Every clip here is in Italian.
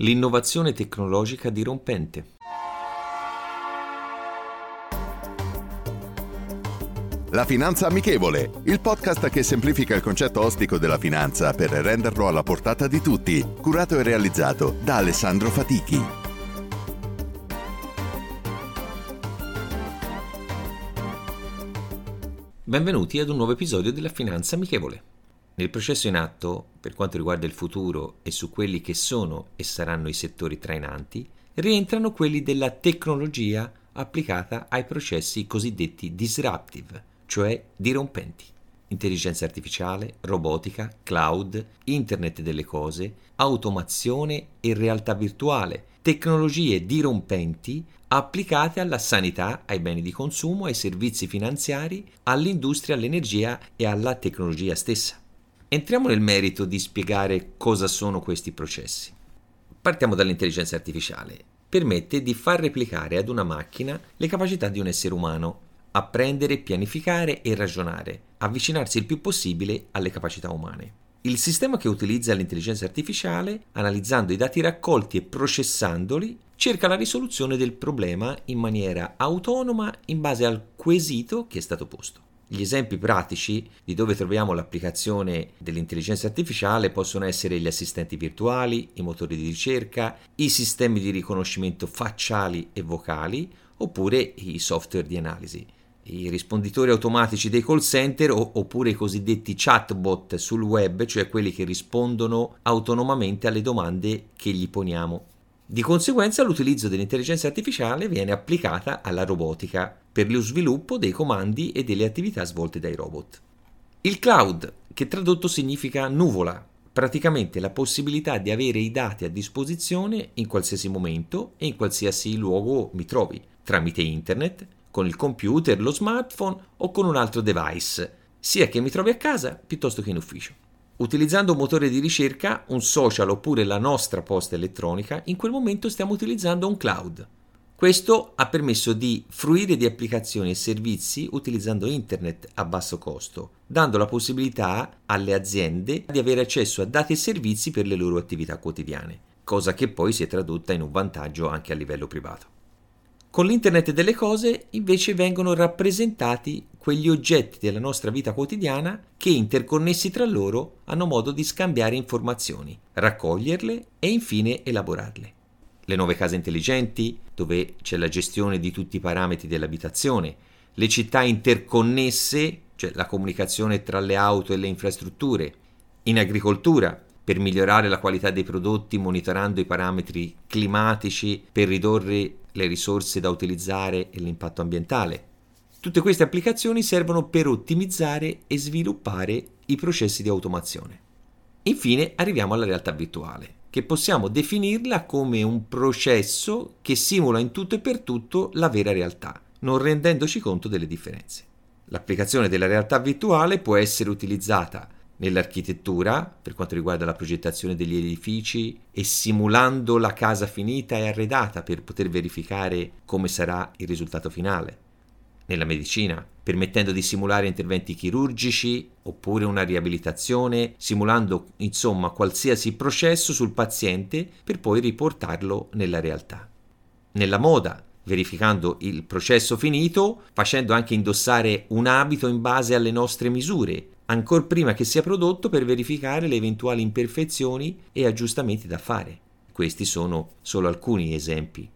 L'innovazione tecnologica dirompente. La Finanza Amichevole, il podcast che semplifica il concetto ostico della finanza per renderlo alla portata di tutti, curato e realizzato da Alessandro Fatichi. Benvenuti ad un nuovo episodio della Finanza Amichevole. Nel processo in atto, per quanto riguarda il futuro e su quelli che sono e saranno i settori trainanti, rientrano quelli della tecnologia applicata ai processi cosiddetti disruptive, cioè dirompenti. Intelligenza artificiale, robotica, cloud, internet delle cose, automazione e realtà virtuale, tecnologie dirompenti applicate alla sanità, ai beni di consumo, ai servizi finanziari, all'industria, all'energia e alla tecnologia stessa. Entriamo nel merito di spiegare cosa sono questi processi. Partiamo dall'intelligenza artificiale. Permette di far replicare ad una macchina le capacità di un essere umano, apprendere, pianificare e ragionare, avvicinarsi il più possibile alle capacità umane. Il sistema che utilizza l'intelligenza artificiale, analizzando i dati raccolti e processandoli, cerca la risoluzione del problema in maniera autonoma in base al quesito che è stato posto. Gli esempi pratici di dove troviamo l'applicazione dell'intelligenza artificiale possono essere gli assistenti virtuali, i motori di ricerca, i sistemi di riconoscimento facciali e vocali oppure i software di analisi i risponditori automatici dei call center oppure i cosiddetti chatbot sul web, cioè quelli che rispondono autonomamente alle domande che gli poniamo. Di conseguenza l'utilizzo dell'intelligenza artificiale viene applicata alla robotica per lo sviluppo dei comandi e delle attività svolte dai robot. Il cloud, che tradotto significa nuvola, praticamente la possibilità di avere i dati a disposizione in qualsiasi momento e in qualsiasi luogo mi trovi, tramite internet, con il computer, lo smartphone o con un altro device, sia che mi trovi a casa piuttosto che in ufficio. Utilizzando un motore di ricerca, un social oppure la nostra posta elettronica, in quel momento stiamo utilizzando un cloud. Questo ha permesso di fruire di applicazioni e servizi utilizzando internet a basso costo, dando la possibilità alle aziende di avere accesso a dati e servizi per le loro attività quotidiane, cosa che poi si è tradotta in un vantaggio anche a livello privato. Con l'internet delle cose invece vengono rappresentati quegli oggetti della nostra vita quotidiana che interconnessi tra loro hanno modo di scambiare informazioni, raccoglierle e infine elaborarle. Le nuove case intelligenti, dove c'è la gestione di tutti i parametri dell'abitazione, le città interconnesse, cioè la comunicazione tra le auto e le infrastrutture, in agricoltura, per migliorare la qualità dei prodotti monitorando i parametri climatici per ridurre le risorse da utilizzare e l'impatto ambientale. Tutte queste applicazioni servono per ottimizzare e sviluppare i processi di automazione. Infine arriviamo alla realtà virtuale, che possiamo definirla come un processo che simula in tutto e per tutto la vera realtà, non rendendoci conto delle differenze. L'applicazione della realtà virtuale può essere utilizzata nell'architettura per quanto riguarda la progettazione degli edifici e simulando la casa finita e arredata per poter verificare come sarà il risultato finale. Nella medicina, permettendo di simulare interventi chirurgici oppure una riabilitazione, simulando insomma qualsiasi processo sul paziente per poi riportarlo nella realtà. Nella moda, verificando il processo finito, facendo anche indossare un abito in base alle nostre misure, ancor prima che sia prodotto per verificare le eventuali imperfezioni e aggiustamenti da fare. Questi sono solo alcuni esempi.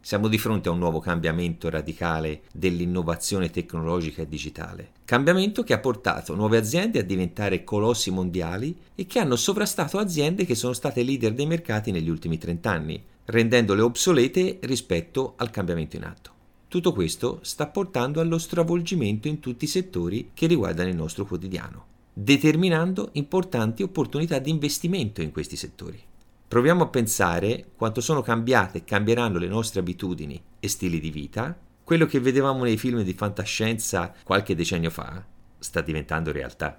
Siamo di fronte a un nuovo cambiamento radicale dell'innovazione tecnologica e digitale. Cambiamento che ha portato nuove aziende a diventare colossi mondiali e che hanno sovrastato aziende che sono state leader dei mercati negli ultimi 30 anni, rendendole obsolete rispetto al cambiamento in atto. Tutto questo sta portando allo stravolgimento in tutti i settori che riguardano il nostro quotidiano, determinando importanti opportunità di investimento in questi settori. Proviamo a pensare quanto sono cambiate e cambieranno le nostre abitudini e stili di vita. Quello che vedevamo nei film di fantascienza qualche decennio fa sta diventando realtà.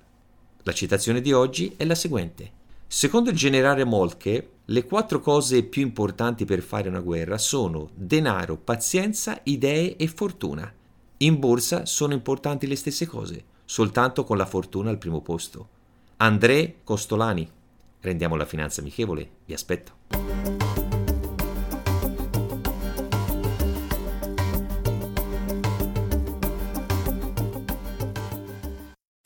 La citazione di oggi è la seguente. Secondo il generale Moltke, le quattro cose più importanti per fare una guerra sono denaro, pazienza, idee e fortuna. In borsa sono importanti le stesse cose, soltanto con la fortuna al primo posto. André Costolani. Rendiamo la finanza amichevole, vi aspetto.